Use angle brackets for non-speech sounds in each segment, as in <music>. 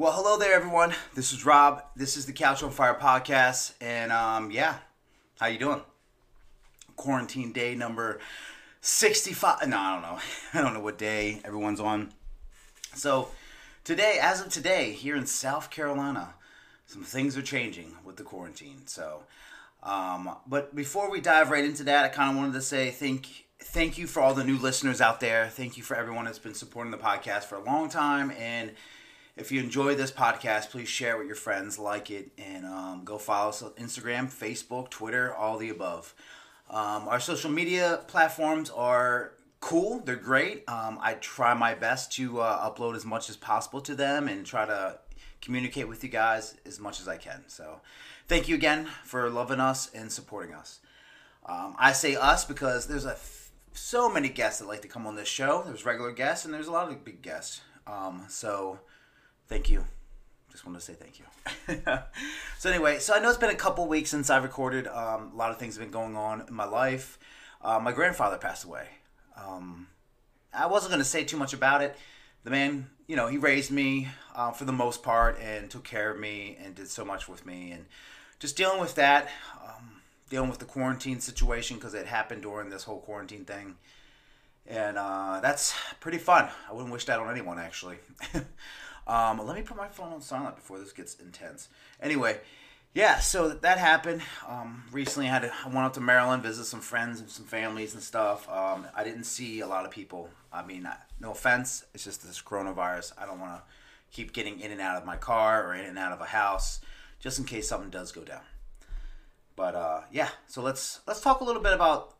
Well, hello there, everyone. This is Rob. This is the Couch on Fire podcast, and um, yeah, how you doing? Quarantine day number sixty-five. No, I don't know. <laughs> I don't know what day everyone's on. So today, as of today, here in South Carolina, some things are changing with the quarantine. So, um, but before we dive right into that, I kind of wanted to say thank thank you for all the new listeners out there. Thank you for everyone that's been supporting the podcast for a long time and if you enjoy this podcast, please share with your friends, like it, and um, go follow us on Instagram, Facebook, Twitter, all the above. Um, our social media platforms are cool, they're great. Um, I try my best to uh, upload as much as possible to them and try to communicate with you guys as much as I can. So, thank you again for loving us and supporting us. Um, I say us because there's a f- so many guests that like to come on this show. There's regular guests and there's a lot of big guests. Um, so thank you. Just wanted to say thank you. <laughs> so anyway, so I know it's been a couple weeks since I recorded. Um, a lot of things have been going on in my life. Uh, my grandfather passed away. Um, I wasn't going to say too much about it. The man, you know, he raised me uh, for the most part and took care of me and did so much with me. And just dealing with that, um, dealing with the quarantine situation because it happened during this whole quarantine thing. And uh, that's pretty fun. I wouldn't wish that on anyone, actually. <laughs> Um, let me put my phone on silent before this gets intense. Anyway, yeah, so that happened. Um, recently, I had I went up to Maryland, visit some friends and some families and stuff. Um, I didn't see a lot of people. I mean, no offense, it's just this coronavirus. I don't want to keep getting in and out of my car or in and out of a house, just in case something does go down. But uh, yeah, so let's let's talk a little bit about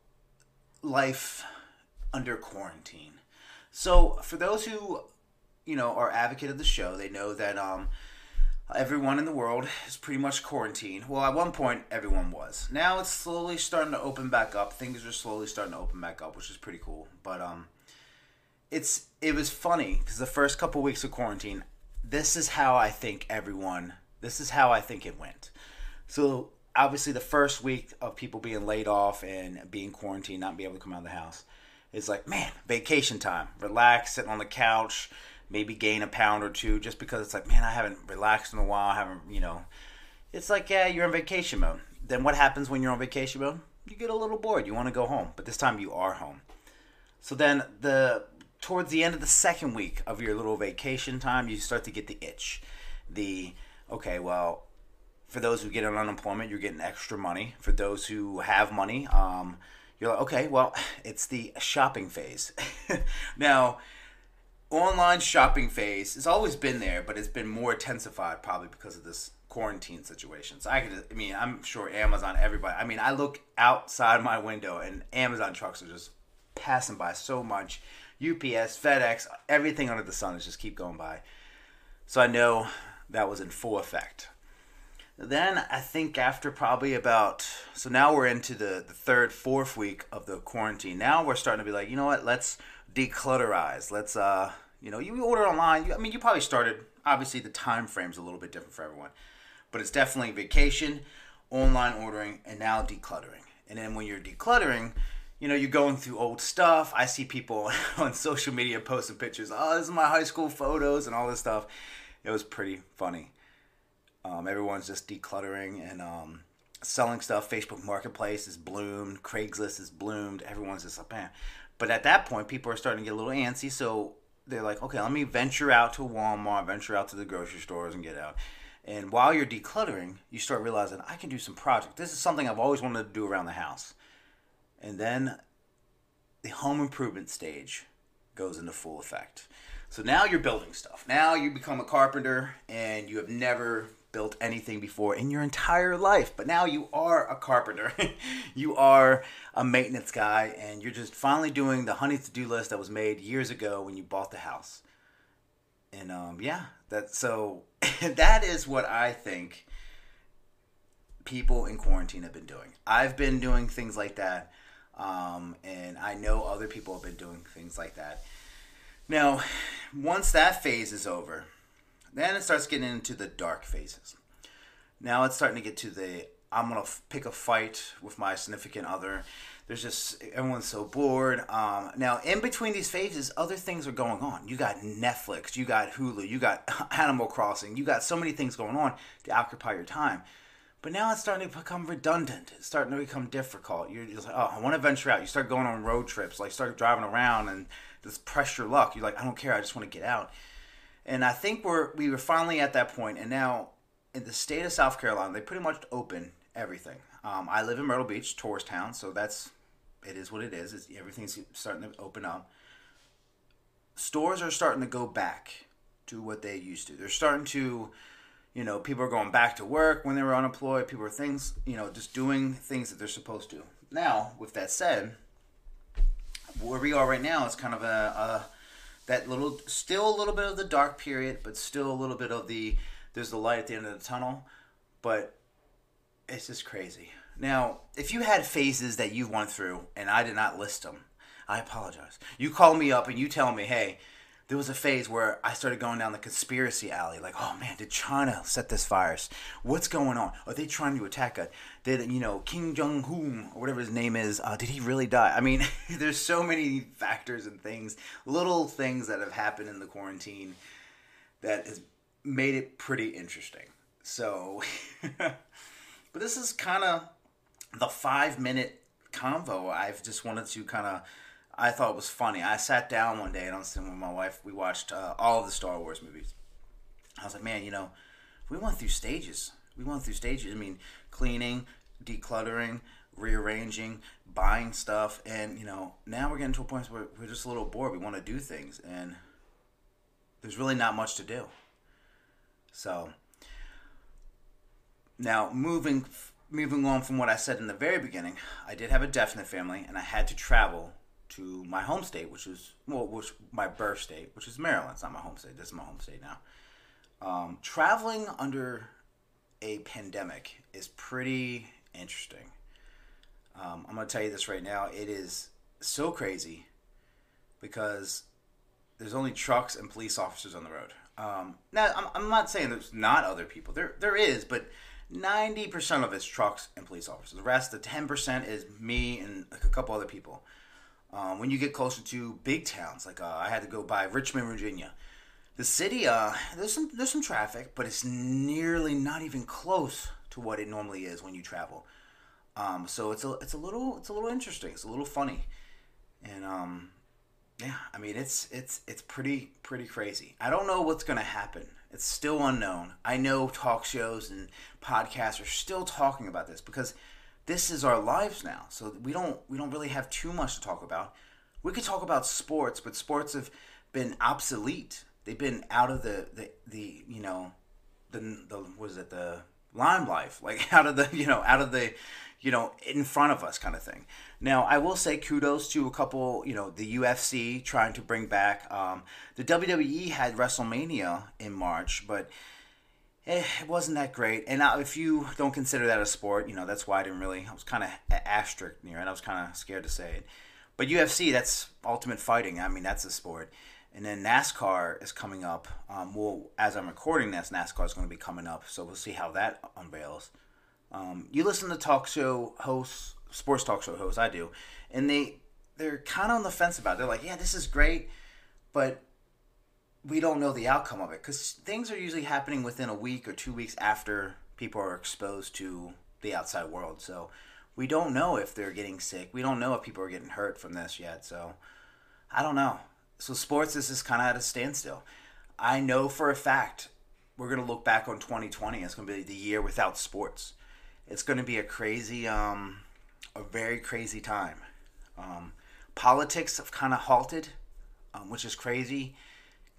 life under quarantine. So for those who you know, are advocate of the show. They know that um, everyone in the world is pretty much quarantined. Well, at one point, everyone was. Now it's slowly starting to open back up. Things are slowly starting to open back up, which is pretty cool. But um, it's it was funny because the first couple weeks of quarantine, this is how I think everyone. This is how I think it went. So obviously, the first week of people being laid off and being quarantined, not being able to come out of the house, is like man, vacation time. Relax, sitting on the couch maybe gain a pound or two just because it's like, man, I haven't relaxed in a while. I haven't, you know, it's like, yeah, you're in vacation mode. Then what happens when you're on vacation mode? You get a little bored. You want to go home, but this time you are home. So then the towards the end of the second week of your little vacation time, you start to get the itch. The okay, well, for those who get on unemployment, you're getting extra money. For those who have money, um, you're like, okay, well, it's the shopping phase. <laughs> now, online shopping phase has always been there, but it's been more intensified probably because of this quarantine situation. So I could, I mean, I'm sure Amazon, everybody. I mean, I look outside my window and Amazon trucks are just passing by so much. UPS, FedEx, everything under the sun is just keep going by. So I know that was in full effect. Then I think after probably about so now we're into the, the third, fourth week of the quarantine. Now we're starting to be like, you know what, let's declutterize. Let's uh, you know, you order online. You, I mean, you probably started. Obviously, the time frame's a little bit different for everyone, but it's definitely vacation, online ordering, and now decluttering. And then when you're decluttering, you know, you're going through old stuff. I see people <laughs> on social media posting pictures. Oh, this is my high school photos and all this stuff. It was pretty funny. Um, everyone's just decluttering and um, selling stuff. Facebook Marketplace is bloomed. Craigslist is bloomed. Everyone's just like, man. But at that point, people are starting to get a little antsy. So they're like, okay, let me venture out to Walmart, venture out to the grocery stores and get out. And while you're decluttering, you start realizing I can do some project. This is something I've always wanted to do around the house. And then the home improvement stage goes into full effect. So now you're building stuff. Now you become a carpenter and you have never built anything before in your entire life, but now you are a carpenter. <laughs> you are a maintenance guy, and you're just finally doing the honey to do list that was made years ago when you bought the house. And um, yeah, that so <laughs> that is what I think people in quarantine have been doing. I've been doing things like that, um, and I know other people have been doing things like that. Now, once that phase is over, then it starts getting into the dark phases. Now it's starting to get to the I'm gonna f- pick a fight with my significant other. There's just everyone's so bored. Um, now, in between these phases, other things are going on. You got Netflix, you got Hulu, you got <laughs> Animal Crossing, you got so many things going on to occupy your time. But now it's starting to become redundant. It's starting to become difficult. You're just like, oh, I want to venture out. You start going on road trips, like start driving around and just press your luck. You're like, I don't care. I just want to get out. And I think we're we were finally at that point, and now in the state of South Carolina, they pretty much open everything. Um, I live in Myrtle Beach, tourist town, so that's it is what it is. It's, everything's starting to open up. Stores are starting to go back to what they used to. They're starting to, you know, people are going back to work when they were unemployed. People are things, you know, just doing things that they're supposed to. Now, with that said, where we are right now is kind of a, a that little, still a little bit of the dark period, but still a little bit of the there's the light at the end of the tunnel. But it's just crazy. Now, if you had phases that you went through and I did not list them, I apologize. You call me up and you tell me, hey, there was a phase where I started going down the conspiracy alley. Like, oh man, did China set this virus? What's going on? Are they trying to attack us? Did, you know, Kim Jong Un, or whatever his name is, uh, did he really die? I mean, <laughs> there's so many factors and things, little things that have happened in the quarantine that has made it pretty interesting. So, <laughs> but this is kind of the five minute convo. I've just wanted to kind of I thought it was funny. I sat down one day and I was sitting with my wife. We watched uh, all of the Star Wars movies. I was like, man, you know, we went through stages. We went through stages. I mean, cleaning, decluttering, rearranging, buying stuff, and you know, now we're getting to a point where we're just a little bored. We want to do things, and there's really not much to do. So now moving moving on from what I said in the very beginning, I did have a definite family, and I had to travel to my home state, which is well, which my birth state, which is Maryland. It's not my home state. This is my home state now. Um, traveling under a pandemic is pretty interesting. Um, I'm gonna tell you this right now. It is so crazy because there's only trucks and police officers on the road. Um, now, I'm, I'm not saying there's not other people. There, there is, but 90% of it's trucks and police officers. The rest, the 10% is me and a couple other people. Um, when you get closer to big towns, like uh, I had to go by Richmond, Virginia, the city, uh, there's some there's some traffic, but it's nearly not even close to what it normally is when you travel. Um, so it's a it's a little it's a little interesting. It's a little funny, and um, yeah, I mean it's it's it's pretty pretty crazy. I don't know what's gonna happen. It's still unknown. I know talk shows and podcasts are still talking about this because this is our lives now. So we don't we don't really have too much to talk about. We could talk about sports, but sports have been obsolete. They've been out of the the, the you know the the was it the limelight, <laughs> like out of the you know out of the you know in front of us kind of thing. Now I will say kudos to a couple you know the UFC trying to bring back um, the WWE had WrestleMania in March, but it wasn't that great. And if you don't consider that a sport, you know, that's why I didn't really, I was kind of asterisk near it. I was kind of scared to say it. But UFC, that's ultimate fighting. I mean, that's a sport. And then NASCAR is coming up. Um, well, as I'm recording this, NASCAR is going to be coming up. So we'll see how that unveils. Um, you listen to talk show hosts, sports talk show hosts, I do, and they they're kind of on the fence about it. They're like, yeah, this is great, but we don't know the outcome of it because things are usually happening within a week or two weeks after people are exposed to the outside world. So we don't know if they're getting sick. We don't know if people are getting hurt from this yet. So I don't know. So sports is just kind of at a standstill. I know for a fact we're going to look back on 2020. It's going to be the year without sports. It's going to be a crazy, um, a very crazy time. Um, politics have kind of halted, um, which is crazy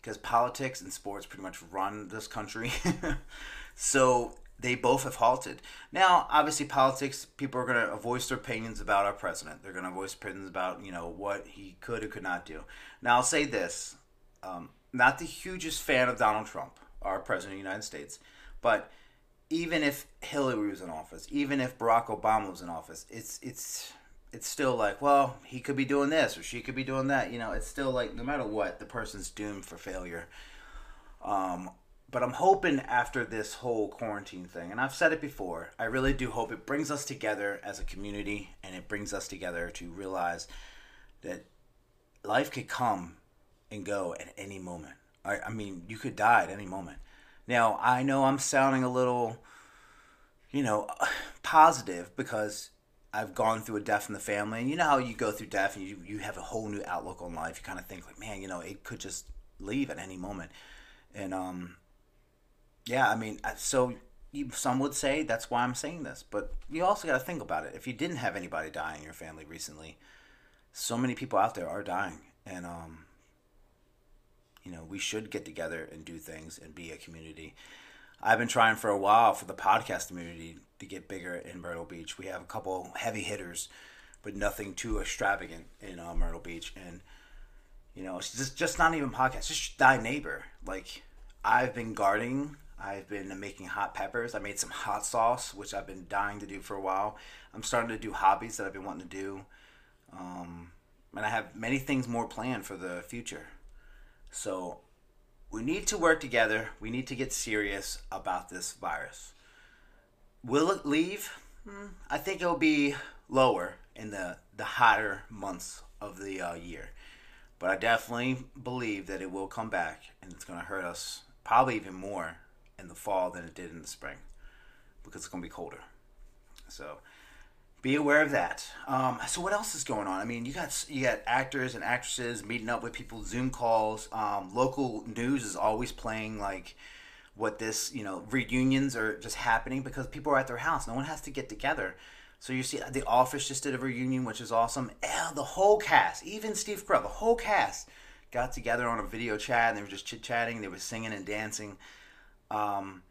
because politics and sports pretty much run this country. <laughs> so they both have halted. Now, obviously, politics, people are going to voice their opinions about our president. They're going to voice opinions about, you know, what he could or could not do. Now, I'll say this um, not the hugest fan of Donald Trump, our president of the United States, but even if Hillary was in office, even if Barack Obama was in office, it's, it's, it's still like, well, he could be doing this or she could be doing that. You know, it's still like no matter what, the person's doomed for failure. Um, but I'm hoping after this whole quarantine thing, and I've said it before, I really do hope it brings us together as a community and it brings us together to realize that life could come and go at any moment. I, I mean, you could die at any moment. Now, I know I'm sounding a little, you know, <sighs> positive because I've gone through a death in the family. And you know how you go through death and you, you have a whole new outlook on life. You kind of think, like, man, you know, it could just leave at any moment. And, um, yeah, I mean, so you, some would say that's why I'm saying this. But you also got to think about it. If you didn't have anybody die in your family recently, so many people out there are dying. And, um, you know, we should get together and do things and be a community. I've been trying for a while for the podcast community to get bigger in Myrtle Beach. We have a couple heavy hitters, but nothing too extravagant in uh, Myrtle Beach. And you know, it's just just not even podcasts. Just thy neighbor. Like I've been gardening. I've been making hot peppers. I made some hot sauce, which I've been dying to do for a while. I'm starting to do hobbies that I've been wanting to do, um, and I have many things more planned for the future. So we need to work together. We need to get serious about this virus. Will it leave? Hmm, I think it'll be lower in the, the hotter months of the uh, year. But I definitely believe that it will come back and it's going to hurt us probably even more in the fall than it did in the spring because it's going to be colder. So be aware of that. Um, so what else is going on? I mean, you got you got actors and actresses meeting up with people, Zoom calls. Um, local news is always playing like what this you know reunions are just happening because people are at their house. No one has to get together. So you see, The Office just did a reunion, which is awesome. And the whole cast, even Steve Carell, the whole cast got together on a video chat and they were just chit chatting. They were singing and dancing. Um,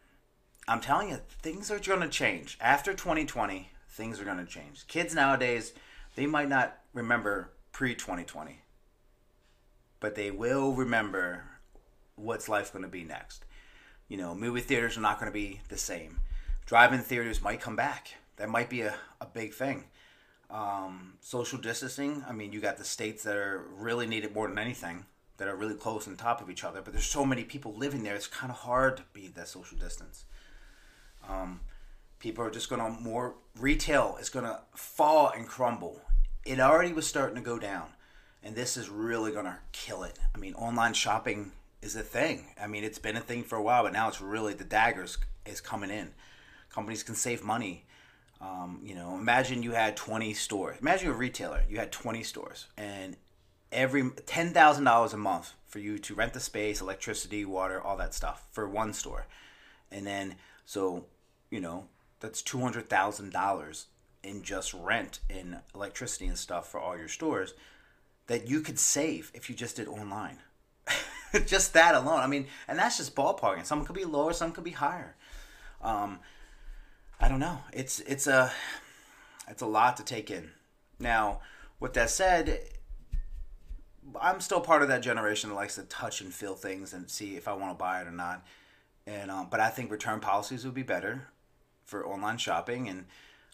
I'm telling you, things are going to change after 2020 things are going to change. Kids nowadays, they might not remember pre 2020, but they will remember what's life going to be next. You know, movie theaters are not going to be the same. Drive-in theaters might come back. That might be a, a big thing. Um, social distancing. I mean, you got the states that are really needed more than anything, that are really close on top of each other. But there's so many people living there. It's kind of hard to be that social distance. Um, people are just going to more retail is going to fall and crumble. It already was starting to go down, and this is really going to kill it. I mean, online shopping is a thing. I mean, it's been a thing for a while, but now it's really the daggers is coming in. Companies can save money. Um, you know, imagine you had 20 stores. Imagine you're a retailer. You had 20 stores, and every ten thousand dollars a month for you to rent the space, electricity, water, all that stuff for one store, and then so you know that's two hundred thousand dollars in just rent and electricity and stuff for all your stores that you could save if you just did online. <laughs> just that alone. I mean, and that's just ballparking. Some could be lower, some could be higher. Um, I don't know. It's it's a it's a lot to take in. Now, with that said, I'm still part of that generation that likes to touch and feel things and see if I want to buy it or not. And um, but I think return policies would be better for online shopping, and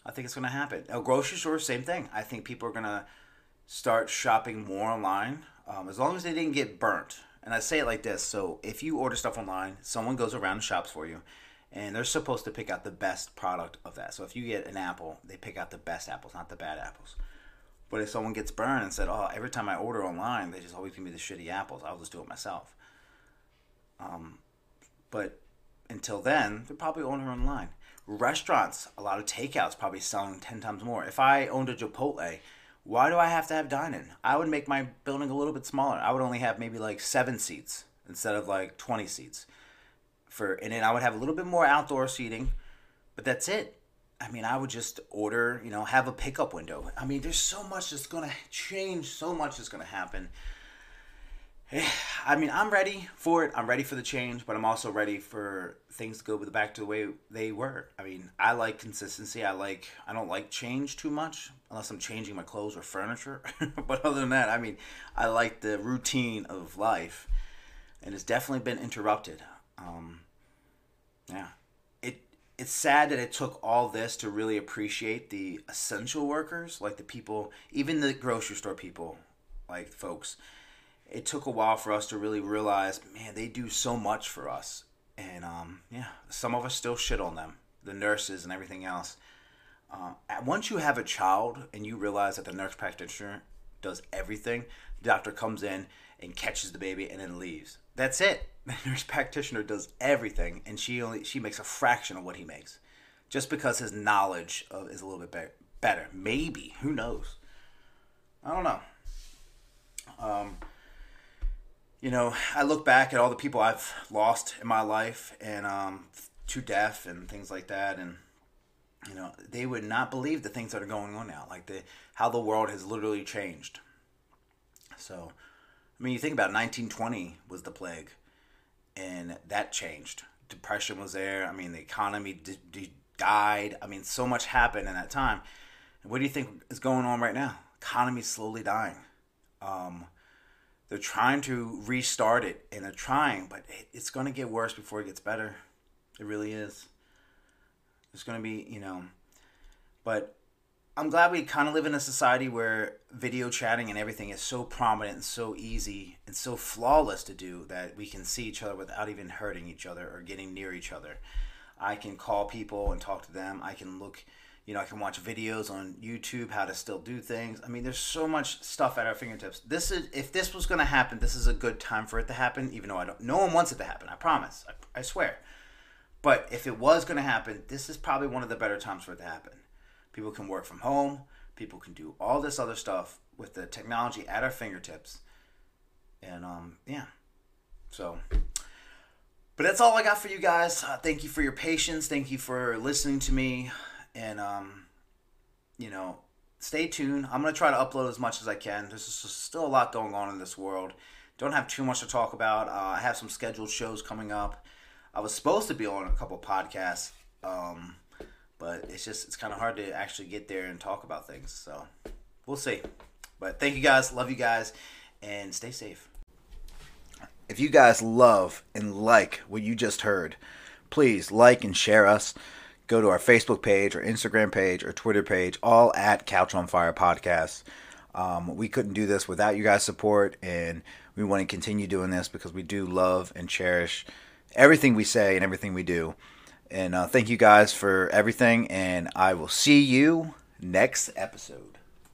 I think it's going to happen. A grocery store, same thing. I think people are going to start shopping more online um, as long as they didn't get burnt. And I say it like this: so if you order stuff online, someone goes around and shops for you, and they're supposed to pick out the best product of that. So if you get an apple, they pick out the best apples, not the bad apples. But if someone gets burned and said, "Oh, every time I order online, they just always give me the shitty apples," I'll just do it myself. Um, but until then, they're probably ordering online restaurants, a lot of takeouts probably selling 10 times more. If I owned a Chipotle, why do I have to have dining? I would make my building a little bit smaller. I would only have maybe like seven seats instead of like 20 seats. For and then I would have a little bit more outdoor seating, but that's it. I mean, I would just order, you know, have a pickup window. I mean, there's so much that's gonna change, so much is gonna happen. <sighs> I mean, I'm ready for it. I'm ready for the change, but I'm also ready for things to go back to the way they were. I mean, I like consistency. I like I don't like change too much unless I'm changing my clothes or furniture. <laughs> but other than that, I mean, I like the routine of life, and it's definitely been interrupted. Um, yeah, it it's sad that it took all this to really appreciate the essential workers, like the people, even the grocery store people, like folks it took a while for us to really realize, man, they do so much for us. and um, yeah, some of us still shit on them, the nurses and everything else. Uh, once you have a child and you realize that the nurse practitioner does everything, the doctor comes in and catches the baby and then leaves. That's it. <laughs> The nurse practitioner does everything, and she only she makes a fraction of what he makes, just because his knowledge of, is a little bit better. Better, maybe. Who knows? I don't know. Um, you know, I look back at all the people I've lost in my life and um, to death and things like that, and you know, they would not believe the things that are going on now, like the how the world has literally changed. So, I mean, you think about 1920 was the plague, and that changed. Depression was there. I mean, the economy d- d- died. I mean, so much happened in that time. What do you think is going on right now? Economy slowly dying. Um, they're trying to restart it, and they're trying, but it, it's going to get worse before it gets better. It really is. It's going to be, you know, but I'm glad we kind of live in a society where video chatting and everything is so prominent and so easy and so flawless to do that we can see each other without even hurting each other or getting near each other. I can call people and talk to them. I can look you know, I can watch videos on YouTube how to still do things. I mean, there's so much stuff at our fingertips. This is if this was going to happen, this is a good time for it to happen. Even though I don't, no one wants it to happen. I promise. I, I swear. But if it was going to happen, this is probably one of the better times for it to happen. People can work from home. People can do all this other stuff with the technology at our fingertips. And um, yeah, so. But that's all I got for you guys. Uh, thank you for your patience. Thank you for listening to me and um, you know, stay tuned. I'm gonna try to upload as much as I can. There's still a lot going on in this world. Don't have too much to talk about. Uh, I have some scheduled shows coming up. I was supposed to be on a couple podcasts, um, but it's just it's kind of hard to actually get there and talk about things. So we'll see. But thank you guys. Love you guys, and stay safe. If you guys love and like what you just heard, please like and share us go to our Facebook page or Instagram page or Twitter page, all at Couch on Fire Podcast. Um, we couldn't do this without you guys' support, and we want to continue doing this because we do love and cherish everything we say and everything we do. And uh, thank you guys for everything, and I will see you next episode.